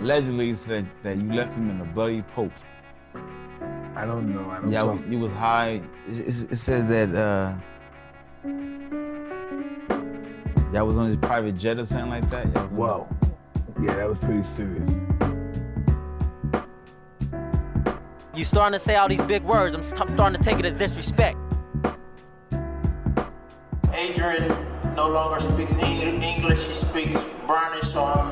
Allegedly, he said that you left him in a bloody pope. I don't know. I don't know. Yeah, talk- you was high. It, it, it says that uh, y'all was on his private jet or something like that. Y'all was Whoa. Yeah, that was pretty serious. You starting to say all these big words. I'm, I'm starting to take it as disrespect. Adrian no longer speaks English, he speaks Brownish, so I'm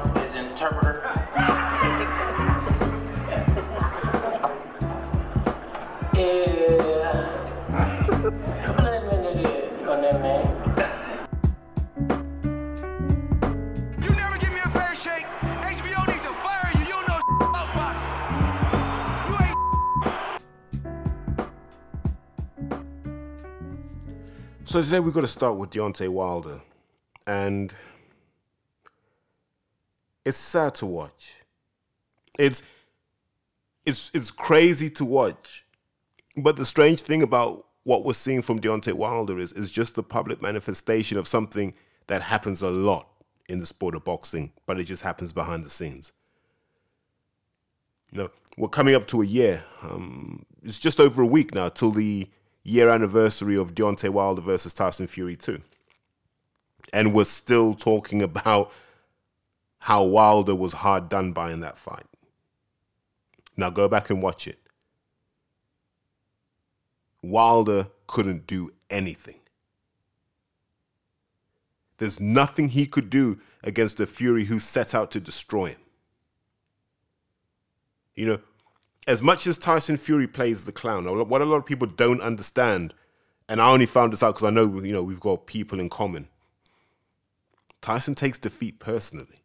So today we've got to start with Deontay Wilder, and it's sad to watch. It's it's it's crazy to watch, but the strange thing about what we're seeing from Deontay Wilder is is just the public manifestation of something that happens a lot in the sport of boxing, but it just happens behind the scenes. You know, we're coming up to a year. Um, it's just over a week now till the year anniversary of Deontay Wilder versus Tyson Fury 2. And we're still talking about how Wilder was hard done by in that fight. Now go back and watch it. Wilder couldn't do anything. There's nothing he could do against a Fury who set out to destroy him. You know, as much as Tyson Fury plays the clown, what a lot of people don't understand, and I only found this out because I know you know we've got people in common. Tyson takes defeat personally.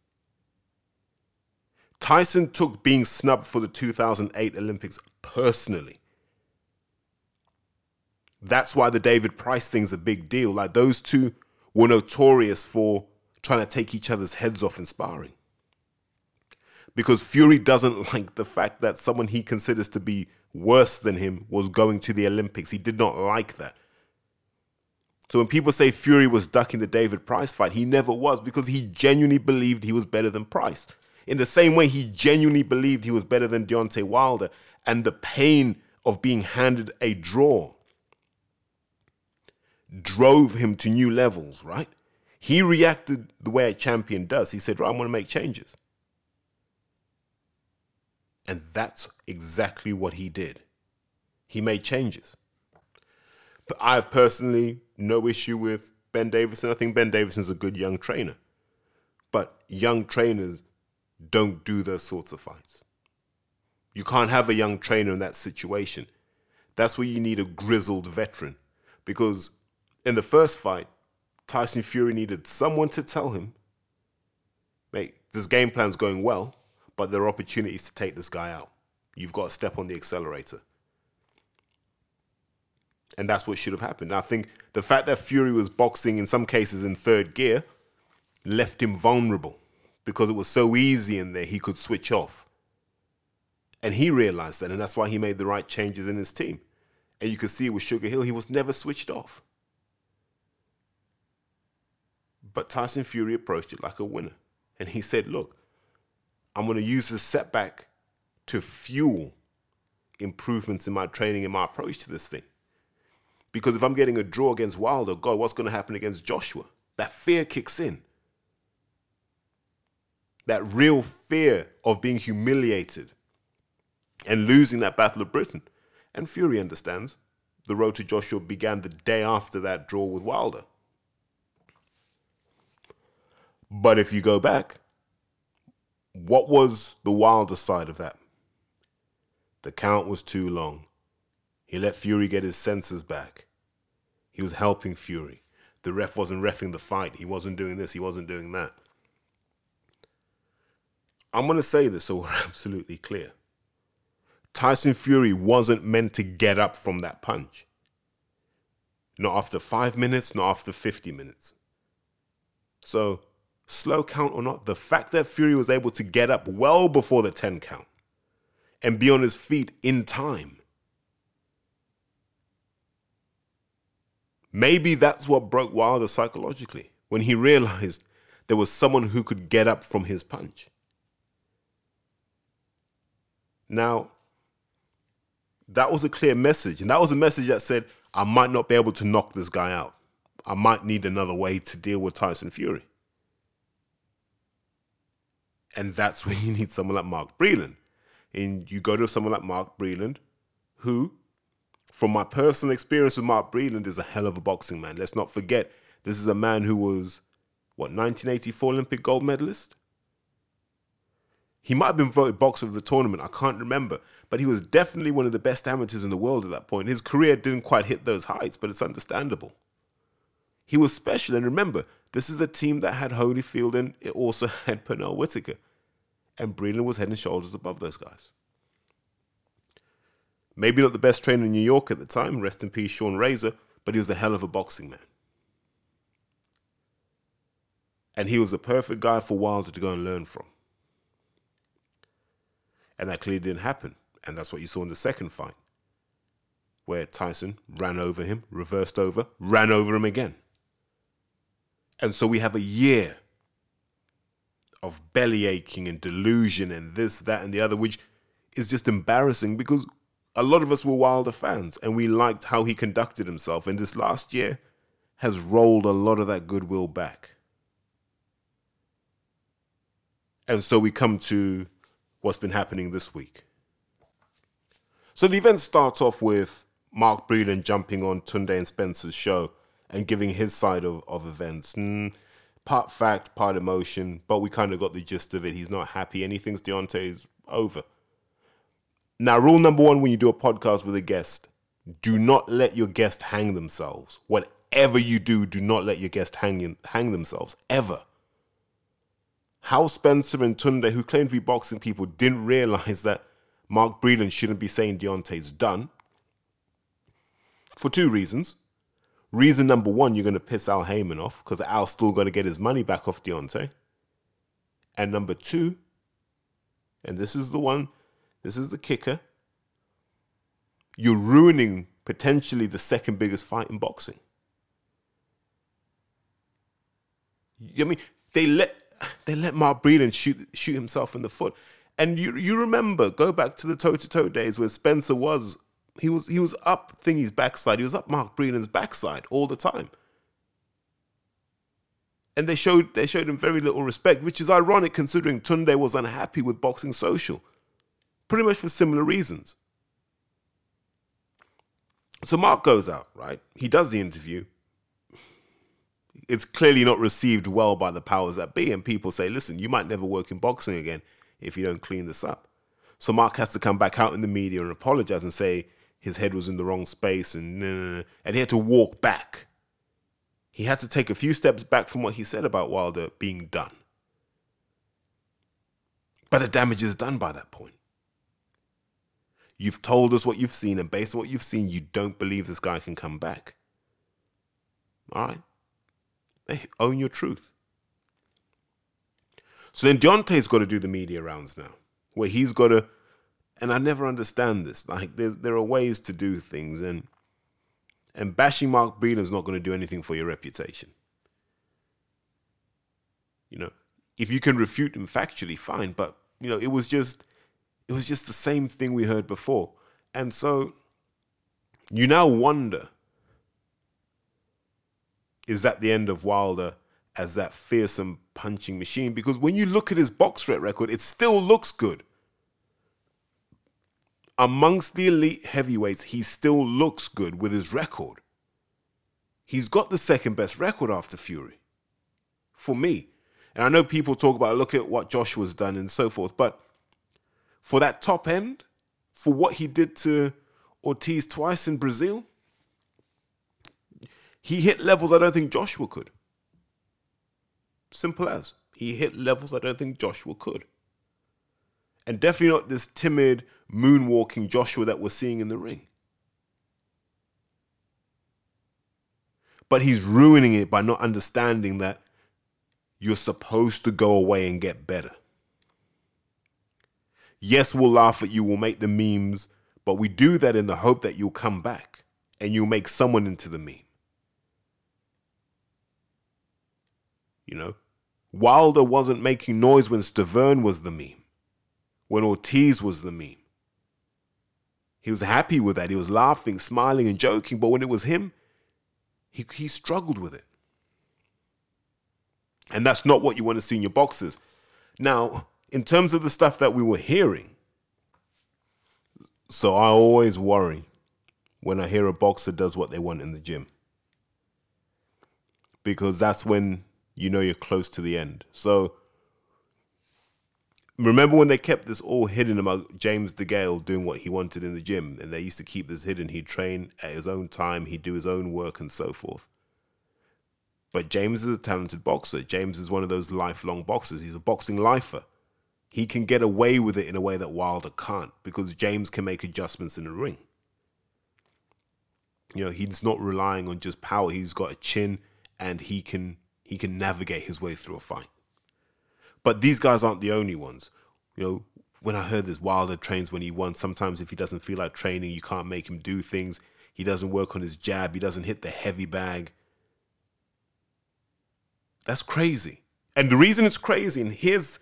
Tyson took being snubbed for the 2008 Olympics personally. That's why the David Price thing's a big deal. Like those two were notorious for trying to take each other's heads off in sparring because Fury doesn't like the fact that someone he considers to be worse than him was going to the Olympics. He did not like that. So when people say Fury was ducking the David Price fight, he never was because he genuinely believed he was better than Price. In the same way, he genuinely believed he was better than Deontay Wilder, and the pain of being handed a draw drove him to new levels, right? He reacted the way a champion does. He said, Right, I'm going to make changes. And that's exactly what he did. He made changes. But I have personally no issue with Ben Davison. I think Ben Davison's a good young trainer. But young trainers don't do those sorts of fights. You can't have a young trainer in that situation. That's where you need a grizzled veteran. Because in the first fight, Tyson Fury needed someone to tell him, mate, this game plan's going well but there are opportunities to take this guy out. You've got to step on the accelerator. And that's what should have happened. I think the fact that Fury was boxing in some cases in third gear left him vulnerable because it was so easy in there he could switch off. And he realized that, and that's why he made the right changes in his team. And you could see with Sugar Hill, he was never switched off. But Tyson Fury approached it like a winner. And he said, look, I'm going to use this setback to fuel improvements in my training and my approach to this thing. Because if I'm getting a draw against Wilder, God, what's going to happen against Joshua? That fear kicks in. That real fear of being humiliated and losing that Battle of Britain. And Fury understands the road to Joshua began the day after that draw with Wilder. But if you go back, what was the wilder side of that? The count was too long. He let Fury get his senses back. He was helping Fury. The ref wasn't refing the fight. He wasn't doing this. He wasn't doing that. I'm going to say this so we're absolutely clear. Tyson Fury wasn't meant to get up from that punch. Not after five minutes, not after 50 minutes. So, slow count or not, the fact that Fury was able to get up well before the 10 count and be on his feet in time. Maybe that's what broke Wilder psychologically when he realized there was someone who could get up from his punch. Now, that was a clear message. And that was a message that said, I might not be able to knock this guy out. I might need another way to deal with Tyson Fury. And that's when you need someone like Mark Breland. And you go to someone like Mark Breland, who, from my personal experience with Mark Breland, is a hell of a boxing man. Let's not forget, this is a man who was, what, 1984 Olympic gold medalist? He might have been voted boxer of the tournament, I can't remember. But he was definitely one of the best amateurs in the world at that point. His career didn't quite hit those heights, but it's understandable. He was special. And remember, this is a team that had Holyfield and it also had Pernell Whitaker. And Breland was head and shoulders above those guys. Maybe not the best trainer in New York at the time, rest in peace, Sean Razor, but he was a hell of a boxing man. And he was the perfect guy for Wilder to go and learn from. And that clearly didn't happen. And that's what you saw in the second fight, where Tyson ran over him, reversed over, ran over him again. And so we have a year of belly aching and delusion and this, that, and the other, which is just embarrassing because a lot of us were Wilder fans and we liked how he conducted himself. And this last year has rolled a lot of that goodwill back. And so we come to what's been happening this week. So the event starts off with Mark Breland jumping on Tunde and Spencer's show and giving his side of, of events. Mm, part fact, part emotion, but we kind of got the gist of it. He's not happy. Anything's Deontay's over. Now, rule number one when you do a podcast with a guest, do not let your guest hang themselves. Whatever you do, do not let your guest hang, hang themselves, ever. How Spencer and Tunde, who claim to be boxing people, didn't realize that Mark Breland shouldn't be saying Deontay's done. For two reasons. Reason number one, you're going to piss Al Haymon off because Al's still going to get his money back off Deontay. And number two, and this is the one, this is the kicker, you're ruining potentially the second biggest fight in boxing. I mean, they let they let Mark Breland shoot shoot himself in the foot. And you you remember, go back to the toe to toe days where Spencer was he was he was up Thingy's backside. He was up Mark Breland's backside all the time. And they showed they showed him very little respect, which is ironic considering Tunde was unhappy with Boxing Social. Pretty much for similar reasons. So Mark goes out, right? He does the interview. It's clearly not received well by the powers that be, and people say, listen, you might never work in boxing again if you don't clean this up. So Mark has to come back out in the media and apologize and say his head was in the wrong space and and he had to walk back. He had to take a few steps back from what he said about Wilder being done. But the damage is done by that point. You've told us what you've seen, and based on what you've seen, you don't believe this guy can come back. All right. Hey, own your truth. So then Deontay's got to do the media rounds now, where he's got to, and I never understand this. Like there, there are ways to do things, and and bashing Mark is not going to do anything for your reputation. You know, if you can refute him factually, fine. But you know, it was just, it was just the same thing we heard before, and so you now wonder: is that the end of Wilder? as that fearsome punching machine because when you look at his BoxRec record, it still looks good. Amongst the elite heavyweights, he still looks good with his record. He's got the second best record after Fury. For me. And I know people talk about look at what Joshua's done and so forth, but for that top end, for what he did to Ortiz twice in Brazil, he hit levels I don't think Joshua could. Simple as. He hit levels I don't think Joshua could. And definitely not this timid, moonwalking Joshua that we're seeing in the ring. But he's ruining it by not understanding that you're supposed to go away and get better. Yes, we'll laugh at you, we'll make the memes, but we do that in the hope that you'll come back and you'll make someone into the meme. You know, Wilder wasn't making noise when Stiverne was the meme, when Ortiz was the meme, He was happy with that. He was laughing, smiling, and joking. But when it was him, he, he struggled with it. And that's not what you want to see in your boxers. Now, in terms of the stuff that we were hearing, so I always worry when I hear a boxer does what they want in the gym. Because that's when you know you're close to the end. So remember when they kept this all hidden about James DeGale doing what he wanted in the gym, and they used to keep this hidden. He'd train at his own time, he'd do his own work, and so forth. But James is a talented boxer. James is one of those lifelong boxers. He's a boxing lifer. He can get away with it in a way that Wilder can't because James can make adjustments in the ring. You know, he's not relying on just power. He's got a chin and he can he can navigate his way through a fight. But these guys aren't the only ones. You know, when I heard this Wilder trains when he wants. sometimes if he doesn't feel like training, you can't make him do things. He doesn't work on his jab, he doesn't hit the heavy bag. That's crazy. And the reason it's crazy, and here's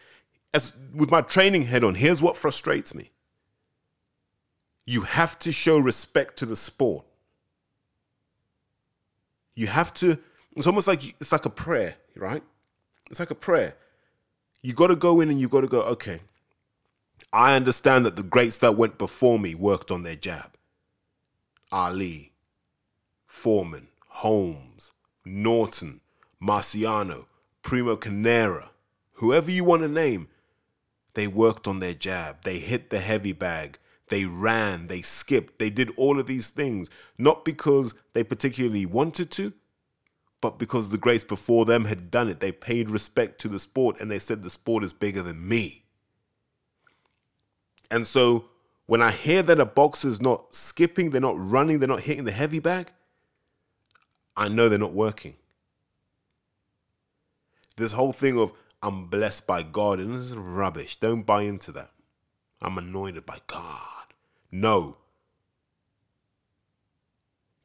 as with my training head on, here's what frustrates me. You have to show respect to the sport. You have to, it's almost like it's like a prayer, right? It's like a prayer you got to go in and you got to go, okay, I understand that the greats that went before me worked on their jab. Ali, Foreman, Holmes, Norton, Marciano, Primo Carnera, whoever you want to name, they worked on their jab. They hit the heavy bag. They ran, they skipped, they did all of these things, not because they particularly wanted to, but because the greats before them had done it. They paid respect to the sport and they said the sport is bigger than me. And so when I hear that a boxer's not skipping, they're not running, they're not hitting the heavy bag, I know they're not working. This whole thing of I'm blessed by God, and this is rubbish. Don't buy into that. I'm anointed by God. No,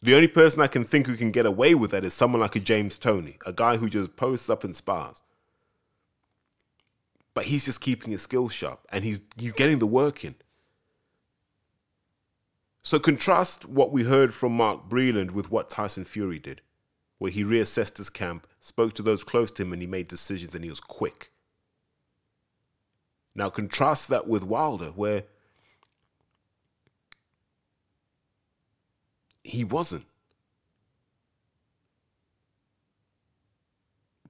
the only person I can think who can get away with that is someone like a James Toney, a guy who just posts up and spars. But he's just keeping his skills sharp and he's he's getting the work in. So contrast what we heard from Mark Breland with what Tyson Fury did, where he reassessed his camp, spoke to those close to him, and he made decisions and he was quick. Now contrast that with Wilder, where he wasn't.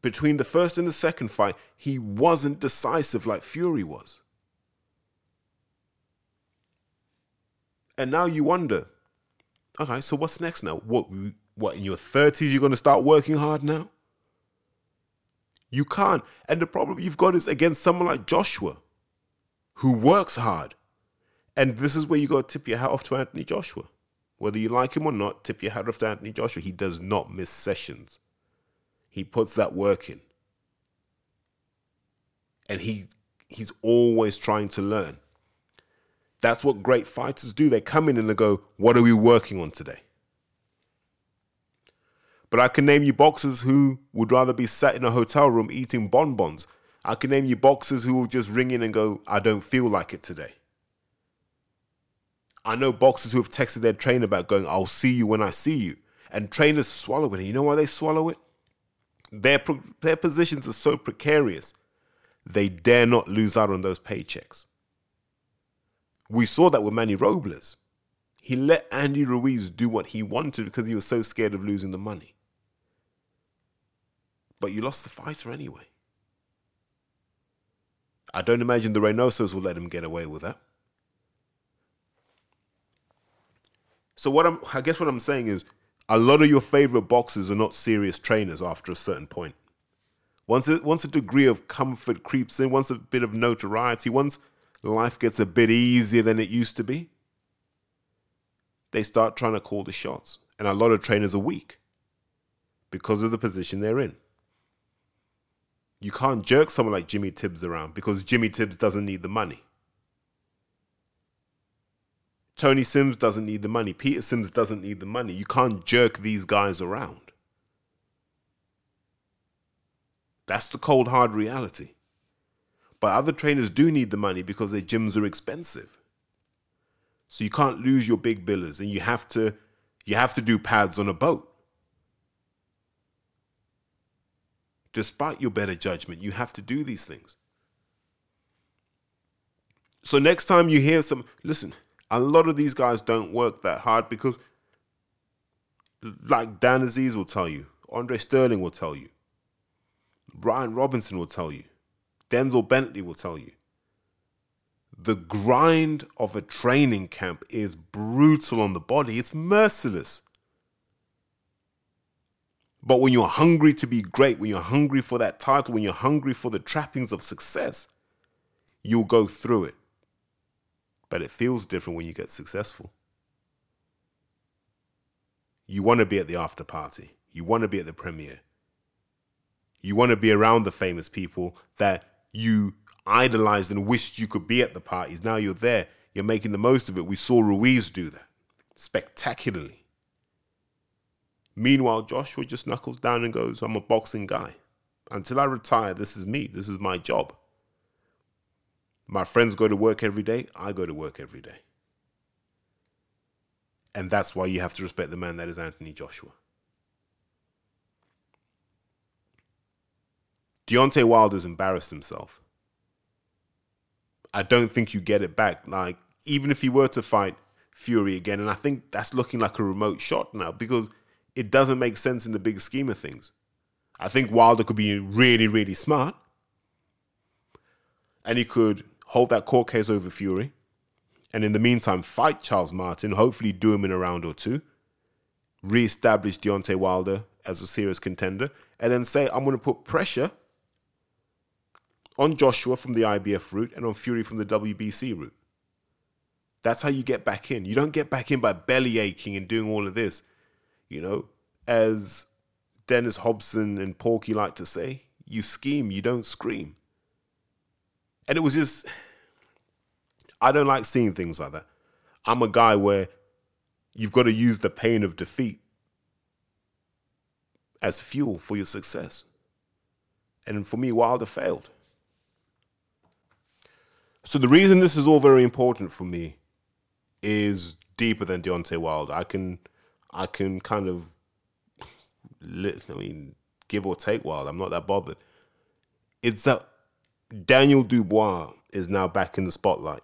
Between the first and the second fight, he wasn't decisive like Fury was. And now you wonder, okay, so what's next now? What, what in your 30s, you're going to start working hard now? You can't. And the problem you've got is against someone like Joshua, who works hard. And this is where you got to tip your hat off to Anthony Joshua. Whether you like him or not, tip your hat off to Anthony Joshua. He does not miss sessions. He puts that work in. And he he's always trying to learn. That's what great fighters do. They come in and they go, What are we working on today? But I can name you boxers who would rather be sat in a hotel room eating bonbons. I can name you boxers who will just ring in and go, I don't feel like it today. I know boxers who have texted their trainer about going, I'll see you when I see you. And trainers swallow it. And you know why they swallow it? Their, their positions are so precarious, they dare not lose out on those paychecks. We saw that with Manny Robles. He let Andy Ruiz do what he wanted because he was so scared of losing the money. But you lost the fighter anyway. I don't imagine the Reynosos will let him get away with that. So what I'm, I guess what I'm saying is, a lot of your favorite boxers are not serious trainers after a certain point. Once it, once a degree of comfort creeps in, once a bit of notoriety, once life gets a bit easier than it used to be, they start trying to call the shots. And a lot of trainers are weak because of the position they're in. You can't jerk someone like Jimmy Tibbs around because Jimmy Tibbs doesn't need the money. Tony Sims doesn't need the money. Peter Sims doesn't need the money. You can't jerk these guys around. That's the cold, hard reality. But other trainers do need the money because their gyms are expensive. So you can't lose your big billers and you have to you have to do pads on a boat. Despite your better judgment, you have to do these things. So next time you hear some listen, a lot of these guys don't work that hard because like Dan Azeez will tell you, Andre Sterling will tell you, Brian Robinson will tell you, Denzel Bentley will tell you. The grind of a training camp is brutal on the body, it's merciless. But when you're hungry to be great, when you're hungry for that title, when you're hungry for the trappings of success, you'll go through it. But it feels different when you get successful. You want to be at the after party, you want to be at the premiere, you want to be around the famous people that you idolized and wished you could be at the parties. Now you're there, you're making the most of it. We saw Ruiz do that spectacularly. Meanwhile, Joshua just knuckles down and goes, I'm a boxing guy. Until I retire, this is me. This is my job. My friends go to work every day. I go to work every day. And that's why you have to respect the man that is Anthony Joshua. Deontay Wilder's embarrassed himself. I don't think you get it back. Like, even if he were to fight Fury again, and I think that's looking like a remote shot now because it doesn't make sense in the big scheme of things. I think Wilder could be really, really smart. And he could hold that court case over Fury. And in the meantime, fight Charles Martin, hopefully do him in a round or two. Re establish Deontay Wilder as a serious contender. And then say, I'm going to put pressure on Joshua from the IBF route and on Fury from the WBC route. That's how you get back in. You don't get back in by belly aching and doing all of this. You know, as Dennis Hobson and Porky like to say, you scheme, you don't scream. And it was just, I don't like seeing things like that. I'm a guy where you've got to use the pain of defeat as fuel for your success. And for me, Wilder failed. So the reason this is all very important for me is deeper than Deontay Wilder. I can I can kind of, I mean, give or take Wilder. I'm not that bothered. It's that Daniel Dubois is now back in the spotlight.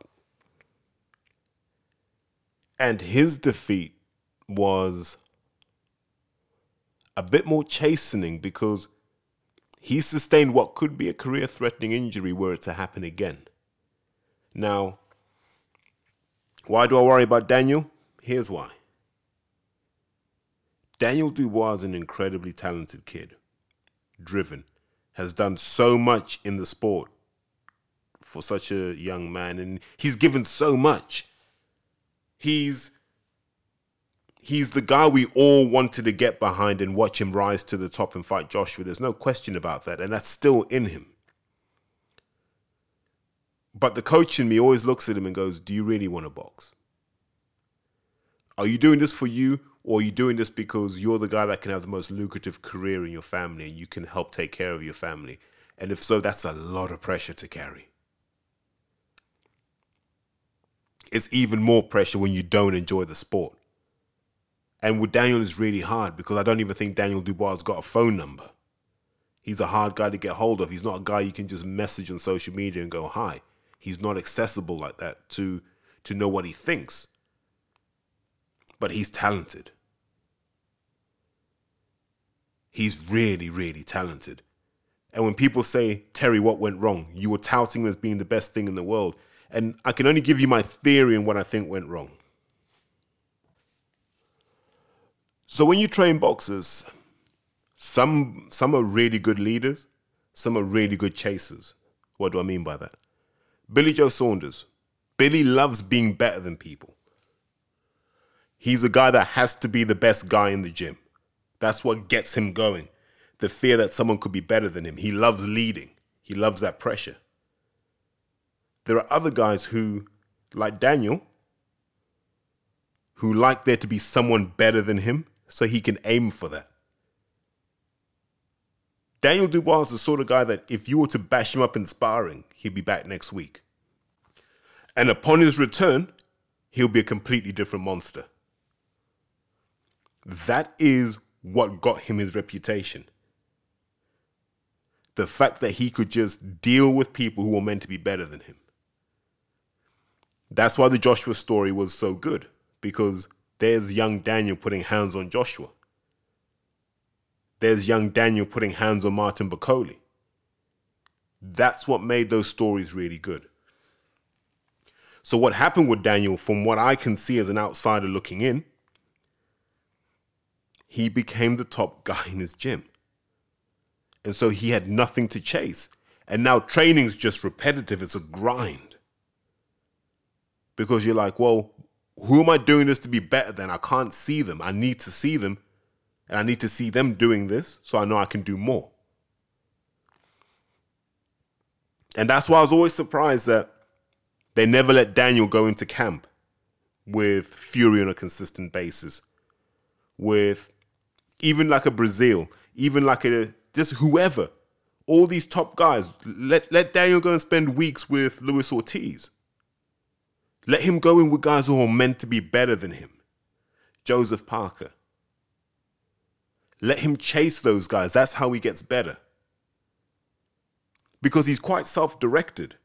And his defeat was a bit more chastening because he sustained what could be a career threatening injury were it to happen again. Now, why do I worry about Daniel? Here's why. Daniel Dubois is an incredibly talented kid, driven, has done so much in the sport for such a young man, and he's given so much. He's he's the guy we all wanted to get behind and watch him rise to the top and fight Joshua. There's no question about that, and that's still in him. But the coach in me always looks at him and goes, Do you really want to box? Are you doing this for you, or are you doing this because you're the guy that can have the most lucrative career in your family and you can help take care of your family? And if so, that's a lot of pressure to carry. It's even more pressure when you don't enjoy the sport. And with Daniel, it's really hard because I don't even think Daniel Dubois got a phone number. He's a hard guy to get hold of. He's not a guy you can just message on social media and go hi. He's not accessible like that to to know what he thinks. But he's talented. He's really, really talented. And when people say, Terry, what went wrong? You were touting him as being the best thing in the world. And I can only give you my theory and what I think went wrong. So when you train boxers, some some are really good leaders, some are really good chasers. What do I mean by that? Billy Joe Saunders. Billy loves being better than people. He's a guy that has to be the best guy in the gym. That's what gets him going. The fear that someone could be better than him. He loves leading, he loves that pressure. There are other guys who, like Daniel, who like there to be someone better than him so he can aim for that. Daniel Dubois is the sort of guy that if you were to bash him up in sparring, he'd be back next week. And upon his return, he'll be a completely different monster. That is what got him his reputation. The fact that he could just deal with people who were meant to be better than him. That's why the Joshua story was so good, because there's young Daniel putting hands on Joshua. There's young Daniel putting hands on Martin Bakole. That's what made those stories really good. So, what happened with Daniel, from what I can see as an outsider looking in, he became the top guy in his gym. And so he had nothing to chase. And now training's just repetitive, it's a grind. Because you're like, well, who am I doing this to be better than? I can't see them. I need to see them. And I need to see them doing this so I know I can do more. And that's why I was always surprised that they never let Daniel go into camp with Fury on a consistent basis. With even like a Breazeale, even like a just whoever, all these top guys. Let let Daniel go and spend weeks with Luis Ortiz. Let him go in with guys who are meant to be better than him. Joseph Parker. Let him chase those guys. That's how he gets better. Because he's quite self directed.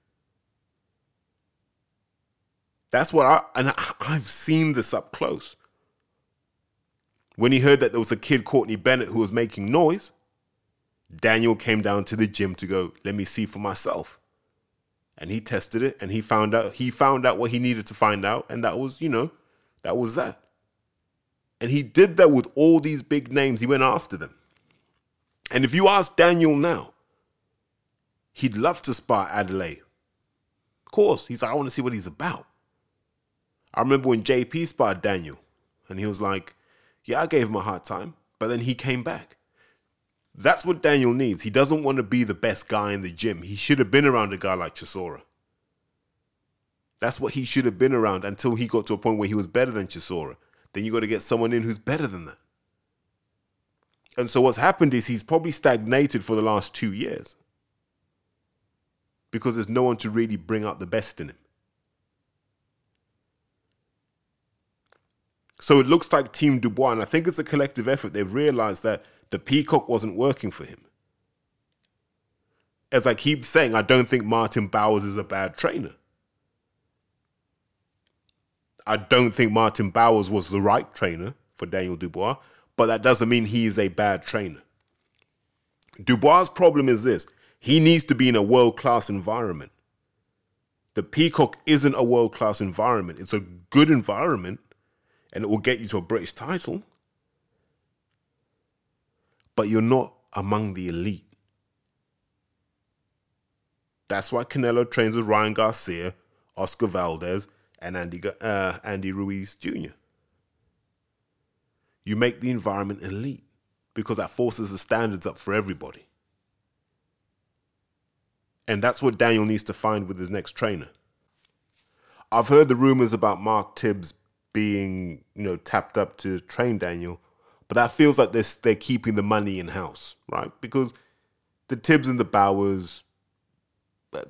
That's what I, and I've seen this up close. When he heard that there was a kid, Courtney Bennett, who was making noise, Daniel came down to the gym to go, let me see for myself. And he tested it and he found out he found out what he needed to find out, and that was, you know, that was that. And he did that with all these big names. He went after them. And if you ask Daniel now, he'd love to spar Adelaide. Of course, he's like, I want to see what he's about. I remember when JP sparred Daniel, and he was like, Yeah, I gave him a hard time, but then he came back. That's what Daniel needs. He doesn't want to be the best guy in the gym. He should have been around a guy like Chisora. That's what he should have been around until he got to a point where he was better than Chisora. Then you got to get someone in who's better than that. And so what's happened is he's probably stagnated for the last two years because there's no one to really bring out the best in him. So it looks like Team Dubois, and I think it's a collective effort. They've realized that the Peacock wasn't working for him. As I keep saying, I don't think Martin Bowers is a bad trainer. I don't think Martin Bowers was the right trainer for Daniel Dubois, but that doesn't mean he is a bad trainer. Dubois' problem is this he needs to be in a world class environment. The Peacock isn't a world class environment, it's a good environment and it will get you to a British title, but you're not among the elite. That's why Canelo trains with Ryan Garcia, Oscar Valdez, and Andy, uh, Andy Ruiz Jr. You make the environment elite because that forces the standards up for everybody. And that's what Daniel needs to find with his next trainer. I've heard the rumors about Mark Tibbs being, you know, tapped up to train Daniel, but that feels like they're, they're keeping the money in house, right? Because the Tibbs and the Bowers, uh,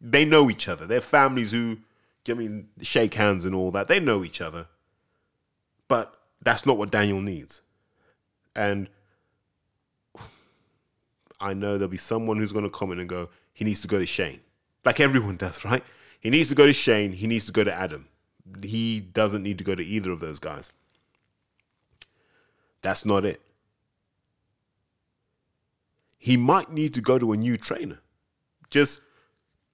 they know each other. They're families who, I mean, shake hands and all that. They know each other. But that's not what Daniel needs. And I know there'll be someone who's going to come in and go, he needs to go to Shane. Like everyone does, right? He needs to go to Shane. He needs to go to Adam he doesn't need to go to either of those guys. That's not it. He might need to go to a new trainer. Just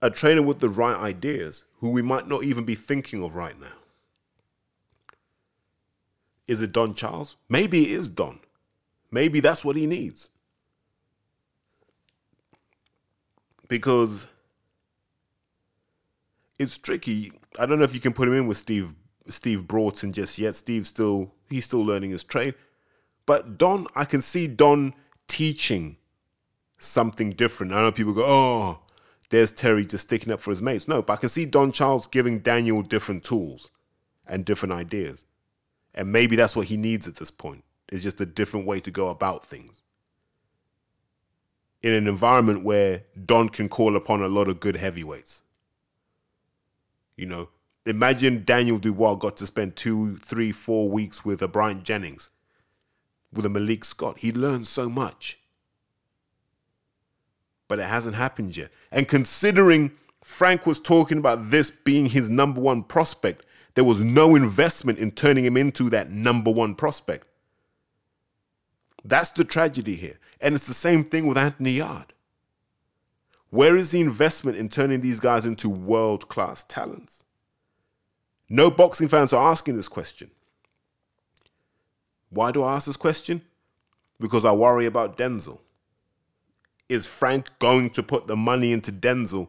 a trainer with the right ideas who we might not even be thinking of right now. Is it Don Charles? Maybe it is Don. Maybe that's what he needs. Because it's tricky. I don't know if you can put him in with Steve Steve Broughton just yet. Steve's still he's still learning his trade. But Don, I can see Don teaching something different. I know people go, oh, there's Terry just sticking up for his mates. No, but I can see Don Charles giving Daniel different tools and different ideas. And maybe that's what he needs at this point. It's just a different way to go about things. In an environment where Don can call upon a lot of good heavyweights. You know, Imagine Daniel Dubois got to spend two, three, four weeks with a Bryant Jennings, with a Malik Scott. He learned so much. But it hasn't happened yet. And considering Frank was talking about this being his number one prospect, there was no investment in turning him into that number one prospect. That's the tragedy here. And it's the same thing with Anthony Yarde. Where is the investment in turning these guys into world class talents? No boxing fans are asking this question. Why do I ask this question? Because I worry about Denzel. Is Frank going to put the money into Denzel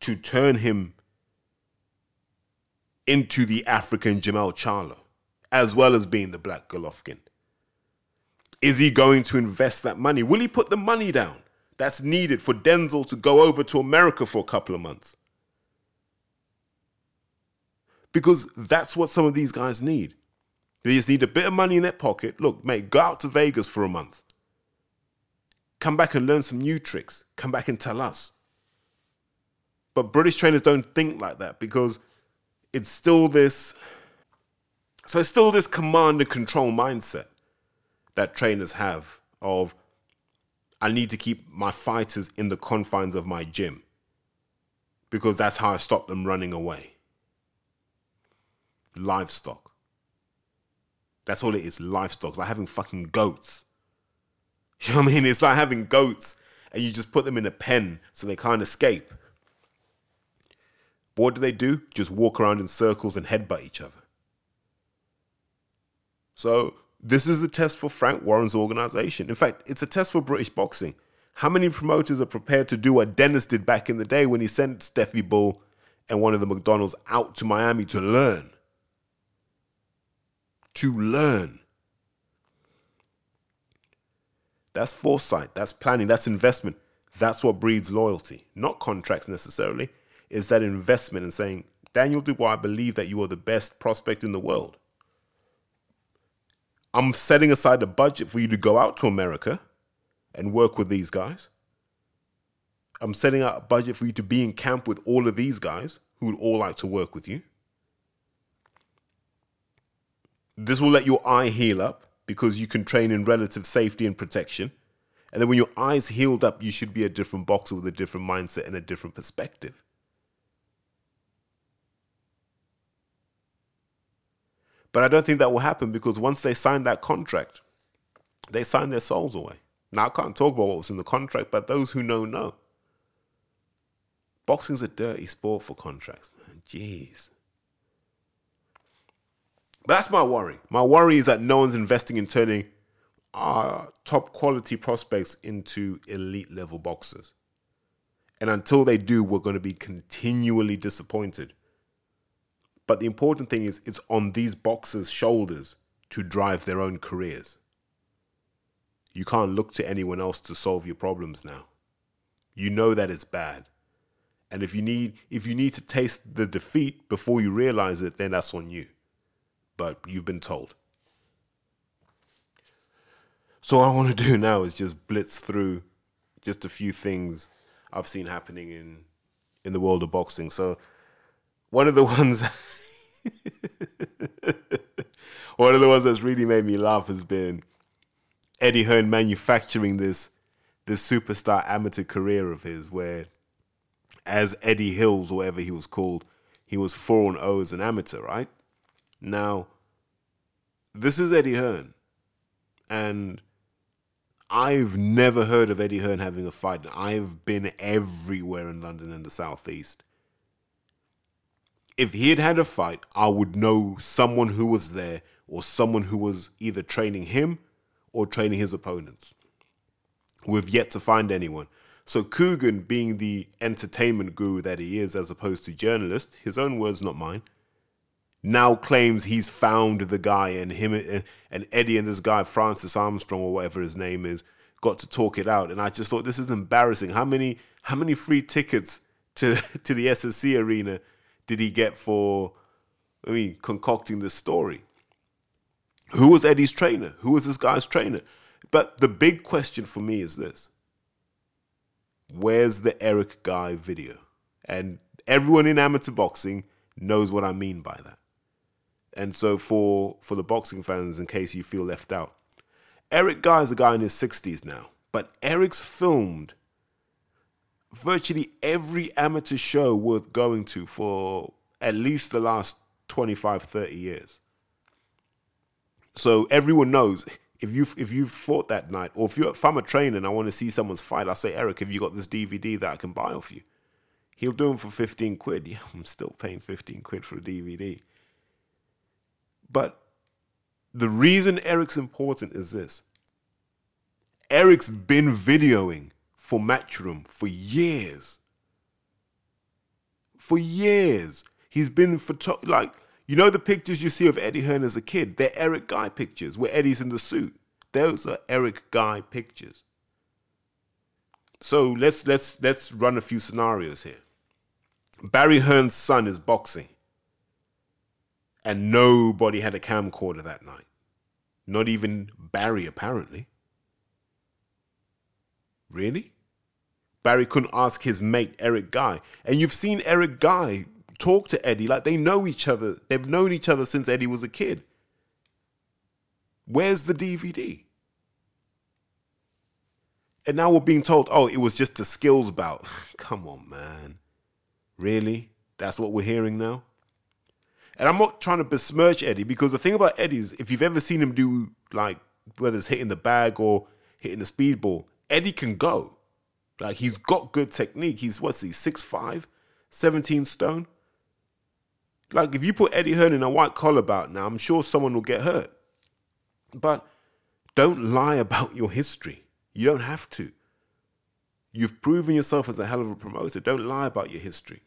to turn him into the African Jermall Charlo, as well as being the black Golovkin? Is he going to invest that money? Will he put the money down that's needed for Denzel to go over to America for a couple of months? Because that's what some of these guys need. They just need a bit of money in their pocket. Look, mate, go out to Vegas for a month. Come back and learn some new tricks. Come back and tell us. But British trainers don't think like that because it's still this. So it's still this command and control mindset that trainers have of I need to keep my fighters in the confines of my gym because that's how I stop them running away. Livestock. That's all it is, livestock. It's like having fucking goats. You know what I mean? It's like having goats and you just put them in a pen so they can't escape. But what do they do? Just walk around in circles and headbutt each other. So this is a test for Frank Warren's organization. In fact, it's a test for British boxing. How many promoters are prepared to do what Dennis did back in the day when he sent Stefy Bull and one of the McDonnells out to Miami to learn? To learn. That's foresight, that's planning, that's investment. That's what breeds loyalty, not contracts necessarily. It's that investment in saying, Daniel Dubois, I believe that you are the best prospect in the world. I'm setting aside a budget for you to go out to America and work with these guys. I'm setting out a budget for you to be in camp with all of these guys who would all like to work with you. This will let your eye heal up because you can train in relative safety and protection. And then when your eyes healed up, you should be a different boxer with a different mindset and a different perspective. But I don't think that will happen because once they sign that contract, they sign their souls away. Now, I can't talk about what was in the contract, but those who know, know. Boxing's a dirty sport for contracts, man. Jeez. That's my worry. My worry is that no one's investing in turning our top quality prospects into elite level boxers. And until they do, we're going to be continually disappointed. But the important thing is, it's on these boxers' shoulders to drive their own careers. You can't look to anyone else to solve your problems now. You know that it's bad. And if you need if you need to taste the defeat before you realize it, then that's on you but you've been told. So what I want to do now is just blitz through just a few things I've seen happening in in the world of boxing. So one of the ones one of the ones that's really made me laugh has been Eddie Hearn manufacturing this this superstar amateur career of his where as Eddie Hills or whatever he was called, he was 4 and 0 as an amateur, right? Now, this is Eddie Hearn, and I've never heard of Eddie Hearn having a fight. I've been everywhere in London and the Southeast. If he had had a fight, I would know someone who was there or someone who was either training him or training his opponents. We've yet to find anyone. So Kugan, being the entertainment guru that he is, as opposed to journalist, his own words, not mine, now claims he's found the guy and him and Eddie and this guy Francis Armstrong or whatever his name is got to talk it out. And I just thought this is embarrassing. How many how many free tickets to to the SSE arena did he get for I mean concocting this story? Who was Eddie's trainer? Who was this guy's trainer? But the big question for me is this. Where's the Eric Guy video? And everyone in amateur boxing knows what I mean by that. And so for for the boxing fans, in case you feel left out, Eric Guy is a guy in his 60s now, but Eric's filmed virtually every amateur show worth going to for at least the last 25, 30 years. So everyone knows if you if you fought that night, or if you if I'm a trainer and I want to see someone's fight, I say, Eric, have you got this DVD that I can buy off you? He'll do them for 15 quid. Yeah, I'm still paying 15 quid for a DVD. But the reason Eric's important is this. Eric's been videoing for Matchroom for years. For years. He's been photo like you know the pictures you see of Eddie Hearn as a kid? They're Eric Guy pictures where Eddie's in the suit. Those are Eric Guy pictures. So let's let's let's run a few scenarios here. Barry Hearn's son is boxing. And nobody had a camcorder that night. Not even Barry, apparently. Really? Barry couldn't ask his mate, Eric Guy. And you've seen Eric Guy talk to Eddie like they know each other. They've known each other since Eddie was a kid. Where's the DVD? And now we're being told, oh, it was just a skills bout. Come on, man. Really? That's what we're hearing now? And I'm not trying to besmirch Eddie because the thing about Eddie is if you've ever seen him do like whether it's hitting the bag or hitting the speedball, Eddie can go. Like he's got good technique. He's what's he, 6'5, 17 stone. Like if you put Eddie Hearn in a white collar bout now, I'm sure someone will get hurt. But don't lie about your history. You don't have to. You've proven yourself as a hell of a promoter. Don't lie about your history.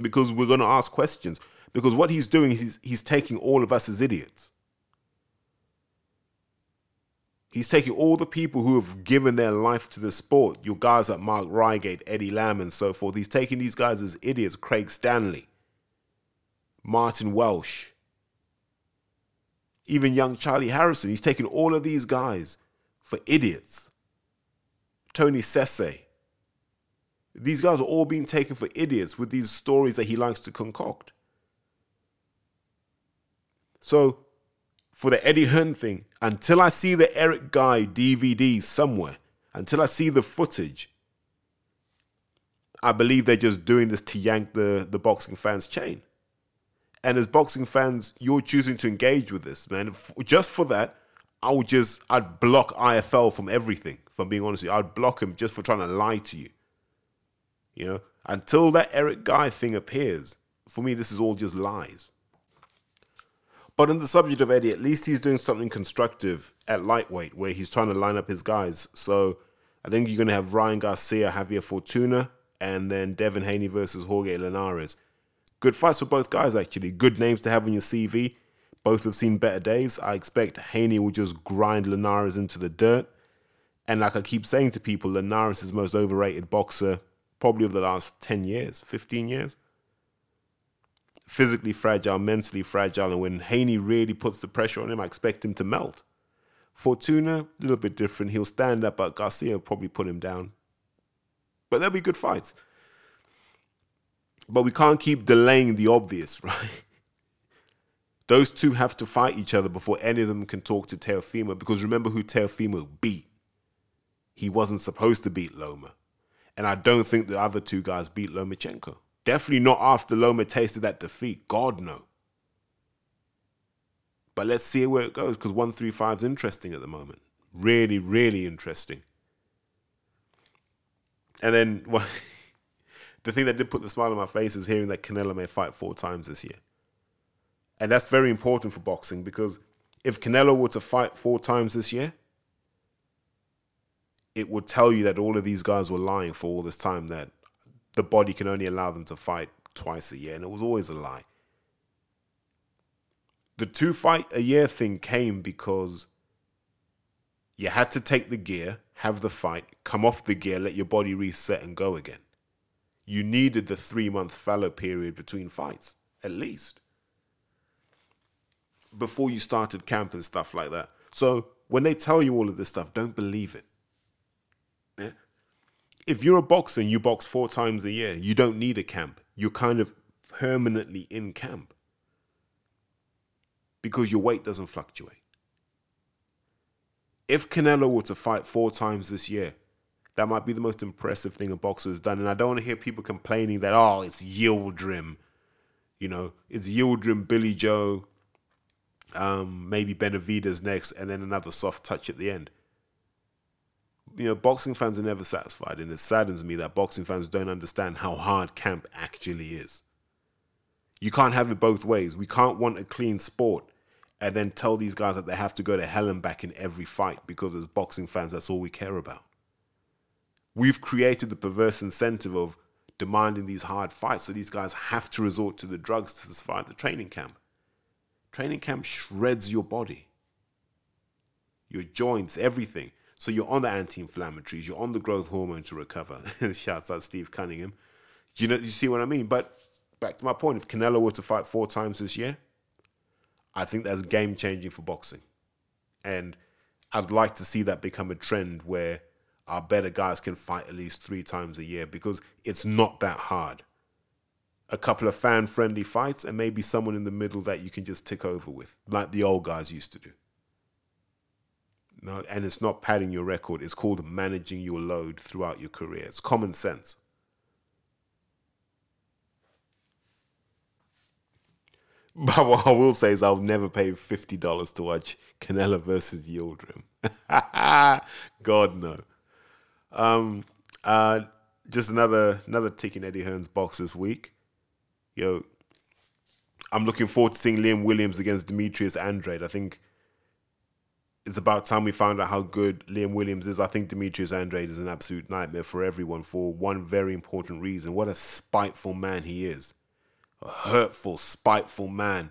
Because we're going to ask questions. Because what he's doing is he's, taking all of us as idiots. He's taking all the people who have given their life to the sport, your guys like Mark Reigate, Eddie Lamb, and so forth. He's taking these guys as idiots. Craig Stanley, Martin Welsh, even young Charlie Harrison. He's taking all of these guys for idiots. Tony Sese. These guys are all being taken for idiots with these stories that he likes to concoct. So, for the Eddie Hearn thing, until I see the Eric Guy DVD somewhere, until I see the footage, I believe they're just doing this to yank the, the boxing fans' chain. And as boxing fans, you're choosing to engage with this, man. Just for that, I would just, I'd block IFL from everything, if I'm being honest with you. I'd block him just for trying to lie to you. You know, until that Eric Guy thing appears, for me, this is all just lies. But on the subject of Eddie, at least he's doing something constructive at lightweight where he's trying to line up his guys. So I think you're going to have Ryan Garcia, Javier Fortuna, and then Devin Haney versus Jorge Linares. Good fights for both guys, actually. Good names to have on your CV. Both have seen better days. I expect Haney will just grind Linares into the dirt. And like I keep saying to people, Linares is the most overrated boxer probably over the last 10 years, 15 years. Physically fragile, mentally fragile. And when Haney really puts the pressure on him, I expect him to melt. Fortuna, a little bit different. He'll stand up, but Garcia will probably put him down. But there'll be good fights. But we can't keep delaying the obvious, right? Those two have to fight each other before any of them can talk to Teofimo. Because remember who Teofimo beat. He wasn't supposed to beat Loma. And I don't think the other two guys beat Lomachenko. Definitely not after Loma tasted that defeat. God, no. But let's see where it goes because 135 is interesting at the moment. Really, really interesting. And then well, the thing that did put the smile on my face is hearing that Canelo may fight four times this year. And that's very important for boxing because if Canelo were to fight four times this year, it would tell you that all of these guys were lying for all this time that the body can only allow them to fight twice a year. And it was always a lie. The two fight a year thing came because you had to take the gear, have the fight, come off the gear, let your body reset and go again. You needed the three month fallow period between fights, at least, before you started camp and stuff like that. So when they tell you all of this stuff, don't believe it. If you're a boxer and you box four times a year, you don't need a camp. You're kind of permanently in camp because your weight doesn't fluctuate. If Canelo were to fight four times this year, that might be the most impressive thing a boxer has done. And I don't want to hear people complaining that, oh, it's Yildirim. You know, it's Yildirim, Billy Joe, um, maybe Benavidez next, and then another soft touch at the end. You know, boxing fans are never satisfied, and it saddens me that boxing fans don't understand how hard camp actually is. You can't have it both ways. We can't want a clean sport and then tell these guys that they have to go to hell and back in every fight because as boxing fans, that's all we care about. We've created the perverse incentive of demanding these hard fights, so these guys have to resort to the drugs to survive the training camp. Training camp shreds your body, your joints, everything. So you're on the anti-inflammatories, you're on the growth hormone to recover. Shouts out Steve Cunningham. Do you know? You see what I mean? But back to my point: if Canelo were to fight four times this year, I think that's game changing for boxing, and I'd like to see that become a trend where our better guys can fight at least three times a year because it's not that hard. A couple of fan friendly fights and maybe someone in the middle that you can just tick over with, like the old guys used to do. No, and it's not padding your record. It's called managing your load throughout your career. It's common sense. But what I will say is I'll never pay fifty dollars to watch Canelo versus Yildirim. God no. Um, uh, just another another tick in Eddie Hearn's box this week. Yo, I'm looking forward to seeing Liam Williams against Demetrius Andrade. I think it's about time we found out how good Liam Williams is. I think Demetrius Andrade is an absolute nightmare for everyone for one very important reason. What a spiteful man he is. A hurtful, spiteful man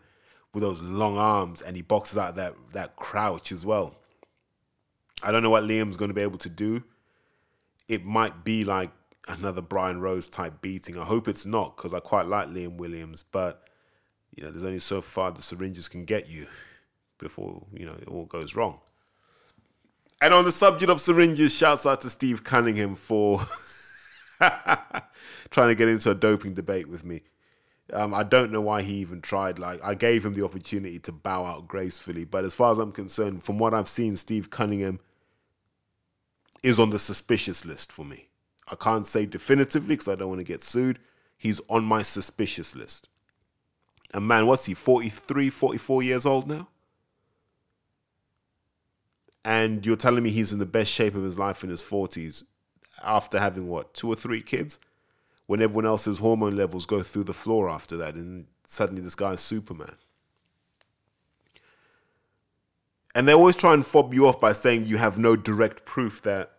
with those long arms, and he boxes out that, that crouch as well. I don't know what Liam's going to be able to do. It might be like another Brian Rose type beating. I hope it's not because I quite like Liam Williams, but you know, there's only so far the syringes can get you before you know it all goes wrong. And on the subject of syringes, shouts out to Steve Cunningham for trying to get into a doping debate with me. Um, I don't know why he even tried. Like I gave him the opportunity to bow out gracefully, but as far as I'm concerned, from what I've seen, Steve Cunningham is on the suspicious list for me. I can't say definitively because I don't want to get sued. He's on my suspicious list. And man, what's he, 43, 44 years old now? And you're telling me he's in the best shape of his life in his 40s after having what, two or three kids? When everyone else's hormone levels go through the floor after that, and suddenly this guy's Superman. And they always try and fob you off by saying you have no direct proof that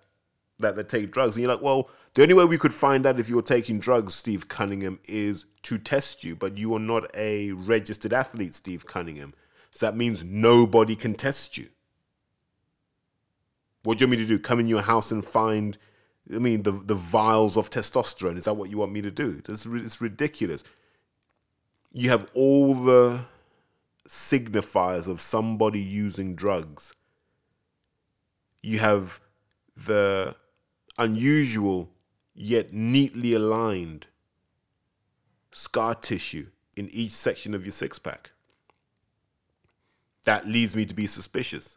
that they take drugs. And you're like, well, the only way we could find out if you're taking drugs, Steve Cunningham, is to test you. But you are not a registered athlete, Steve Cunningham. So that means nobody can test you. What do you want me to do? Come in your house and find, I mean, the, the vials of testosterone? Is that what you want me to do? It's, it's ridiculous. You have all the signifiers of somebody using drugs. You have the unusual yet neatly aligned scar tissue in each section of your six pack. That leads me to be suspicious.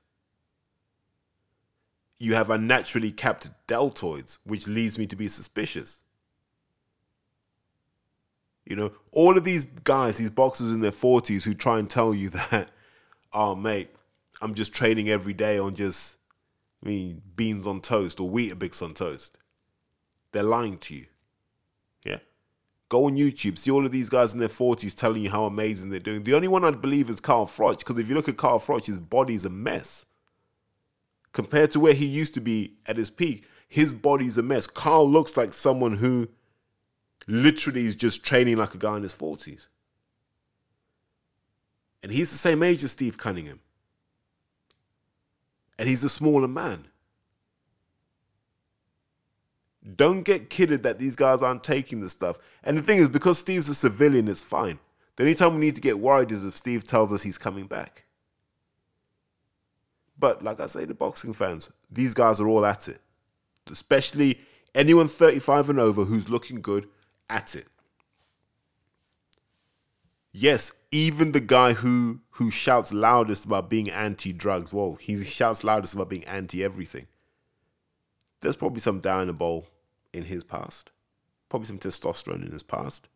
You have unnaturally capped deltoids, which leads me to be suspicious. You know, all of these guys, these boxers in their 40s who try and tell you that, oh, mate, I'm just training every day on just, I mean, beans on toast or Weetabix on toast. They're lying to you. Yeah. Go on YouTube, see all of these guys in their 40s telling you how amazing they're doing. The only one I'd believe is Carl Froch, because if you look at Carl Froch, his body's a mess. Compared to where he used to be at his peak, his body's a mess. Carl looks like someone who literally is just training like a guy in his 40s. And he's the same age as Steve Cunningham. And he's a smaller man. Don't get kidded that these guys aren't taking the stuff. And the thing is, because Steve's a civilian, it's fine. The only time we need to get worried is if Steve tells us he's coming back. But like I say, the boxing fans, these guys are all at it. Especially anyone 35 and over who's looking good at it. yes, even the guy who who shouts loudest about being anti-drugs, whoa, he shouts loudest about being anti-everything. There's probably some Dianabol in his past, probably some testosterone in his past,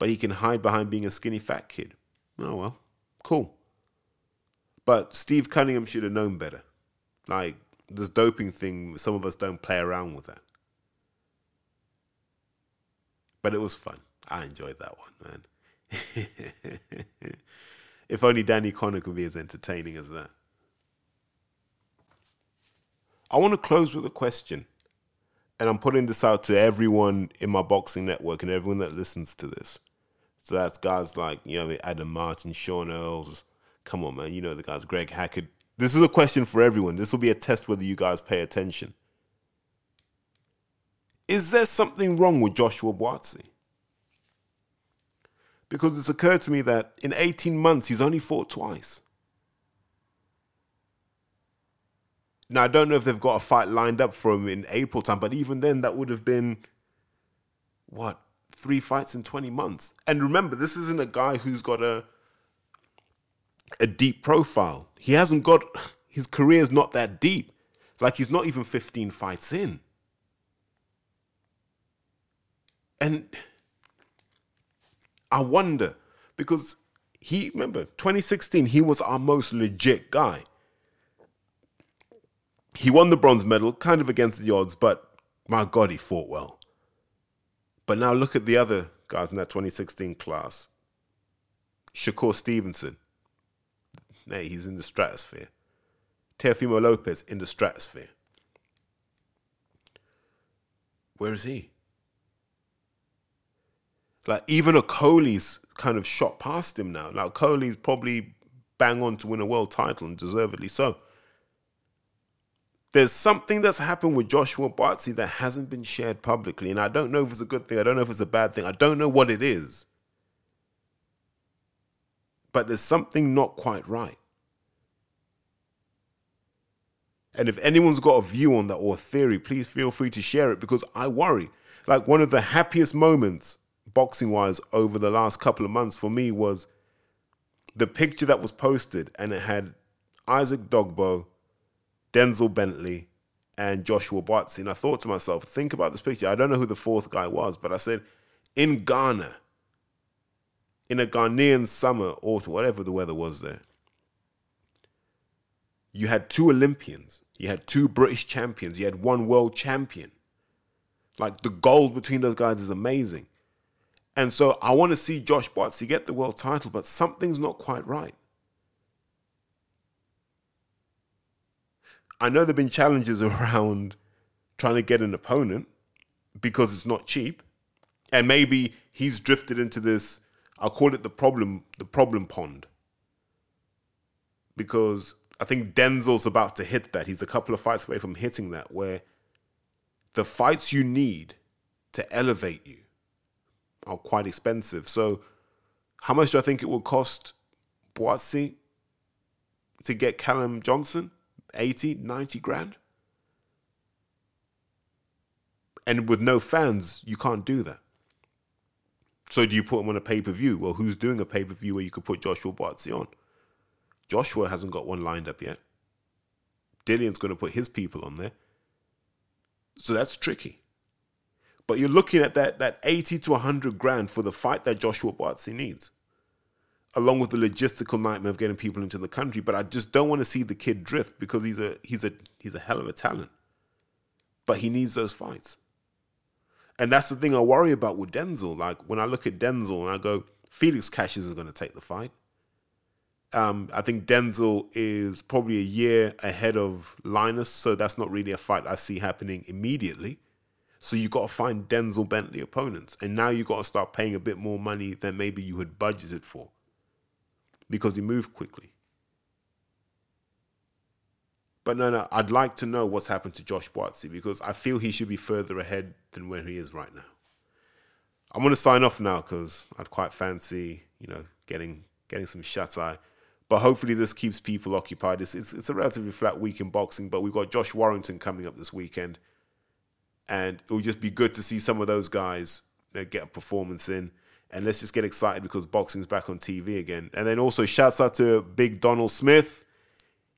but he can hide behind being a skinny fat kid. Oh well, cool. But Steve Cunningham should have known better. Like this doping thing, some of us don't play around with that. But it was fun. I enjoyed that one, man. if only Danny Connor could be as entertaining as that. I want to close with a question. And I'm putting this out to everyone in my boxing network and everyone that listens to this. So that's guys like, you know, Adam Martin, Sean Earls. Come on, man. You know the guys, Greg Hackett. This is a question for everyone. This will be a test whether you guys pay attention. Is there something wrong with Joshua Buatsi? Because it's occurred to me that in 18 months, he's only fought twice. Now, I don't know if they've got a fight lined up for him in April time, but even then, that would have been what? Three fights in 20 months. And remember, this isn't a guy who's got a a deep profile. He hasn't got his career is not that deep. Like he's not even 15 fights in. And I wonder because he remember 2016 he was our most legit guy. He won the bronze medal kind of against the odds, but my god he fought well. But now look at the other guys in that 2016 class. Shakur Stevenson. Hey, he's in the stratosphere. Teofimo Lopez in the stratosphere. Where is he? Like even a Coley's kind of shot past him now. Now Coley's probably bang on to win a world title and deservedly so. There's something that's happened with Joshua Buatsi that hasn't been shared publicly, and I don't know if it's a good thing. I don't know if it's a bad thing. I don't know what it is, but there's something not quite right. And if anyone's got a view on that or a theory, please feel free to share it because I worry. Like one of the happiest moments boxing wise over the last couple of months for me was the picture that was posted and it had Isaac Dogboe, Denzel Bentley, and Joshua Buatsi. And I thought to myself, think about this picture. I don't know who the fourth guy was, but I said, in Ghana, in a Ghanaian summer, autumn, whatever the weather was there, you had two Olympians, you had two British champions, you had one world champion. Like the gold between those guys is amazing. And so I want to see Josh Buatsi get the world title, but something's not quite right. I know there have been challenges around trying to get an opponent because it's not cheap. And maybe he's drifted into this, I'll call it the problem, the problem pond. Because I think Denzel's about to hit that. He's a couple of fights away from hitting that, where the fights you need to elevate you are quite expensive. So, how much do I think it will cost Buatsi to get Callum Johnson? 80, 90 grand? And with no fans, you can't do that. So do you put him on a pay per view? Well, who's doing a pay per view where you could put Joshua Buatsi on? Joshua hasn't got one lined up yet. Dillian's going to put his people on there. So that's tricky. But you're looking at that that 80 to 100 grand for the fight that Joshua Buatsi needs, along with the logistical nightmare of getting people into the country. But I just don't want to see the kid drift because he's a he's a he's a hell of a talent. But he needs those fights. And that's the thing I worry about with Denzel. Like when I look at Denzel and I go, Felix Cassius is going to take the fight. Um, I think Denzel is probably a year ahead of Linus, so that's not really a fight I see happening immediately. So you've got to find Denzel Bentley opponents, and now you've got to start paying a bit more money than maybe you had budgeted for, because he moved quickly. But no, no, I'd like to know what's happened to Josh Buatsi because I feel he should be further ahead than where he is right now. I'm going to sign off now because I'd quite fancy, you know, getting getting some shut eye. But hopefully this keeps people occupied. It's, it's, it's a relatively flat week in boxing, but we've got Josh Warrington coming up this weekend. And it will just be good to see some of those guys uh, get a performance in. And let's just get excited because boxing's back on TV again. And then also shouts out to Big Donald Smith.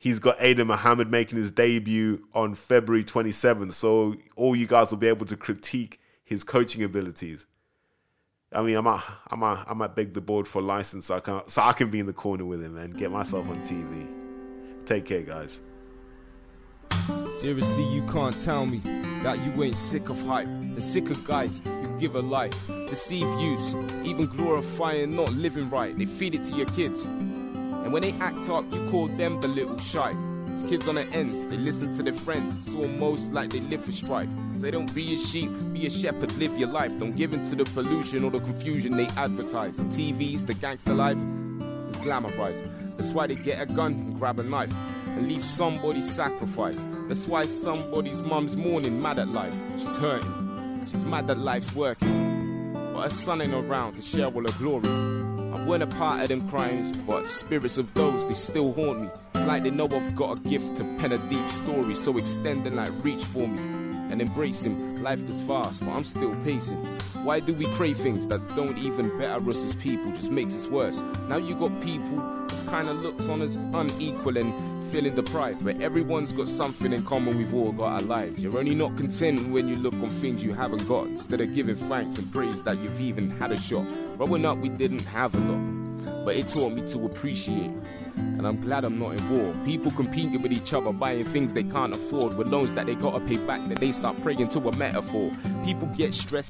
He's got Aiden Muhammad making his debut on February 27th. So all you guys will be able to critique his coaching abilities. I mean, I might, I might, I might beg the board for a license so I can, so I can be in the corner with him and get myself on TV. Take care, guys. Seriously, you can't tell me that you ain't sick of hype and sick of guys who give a lie, deceive youths, even glorify and not living right. They feed it to your kids. And when they act up, you call them the little shy. It's kids on the ends, they listen to their friends. It's almost like they live for strife. Say don't be a sheep, be a shepherd, live your life. Don't give in to the pollution or the confusion they advertise. On TVs, the gangster life is glamorized. That's why they get a gun and grab a knife and leave somebody sacrificed. That's why somebody's mum's mourning, mad at life. She's hurting, she's mad that life's working. But her son ain't around to share all her glory. Weren't a part of them crimes, but spirits of those, they still haunt me. It's like they know I've got a gift to pen a deep story, so extend and like reach for me and embrace him. Life goes fast, but I'm still pacing. Why do we crave things that don't even better us as people, just makes us worse? Now you got people who's kinda looked on as unequal and feeling deprived, but everyone's got something in common, we've all got our lives. You're only not content when you look on things you haven't got, instead of giving thanks and praise that you've even had a shot. Growing up, we didn't have a lot, but it taught me to appreciate. And I'm glad I'm not in war. People competing with each other, buying things they can't afford, with loans that they gotta pay back, that they start praying to a metaphor. People get stressed.